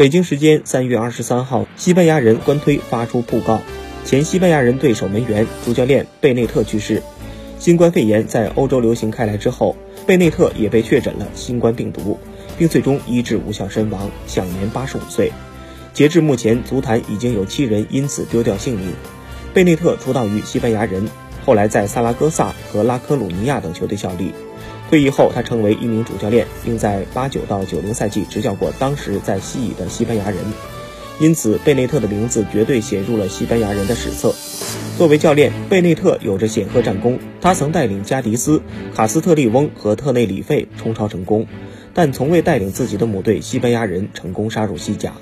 北京时间三月二十三号，西班牙人官推发出讣告，前西班牙人队守门员、主教练贝内特去世。新冠肺炎在欧洲流行开来之后，贝内特也被确诊了新冠病毒，并最终医治无效身亡，享年八十五岁。截至目前，足坛已经有七人因此丢掉性命。贝内特出道于西班牙人，后来在萨拉戈萨和拉科鲁尼亚等球队效力。退役后，他成为一名主教练，并在八九到九零赛季执教过当时在西乙的西班牙人，因此贝内特的名字绝对写入了西班牙人的史册。作为教练，贝内特有着显赫战功，他曾带领加迪斯、卡斯特利翁和特内里费冲超成功，但从未带领自己的母队西班牙人成功杀入西甲。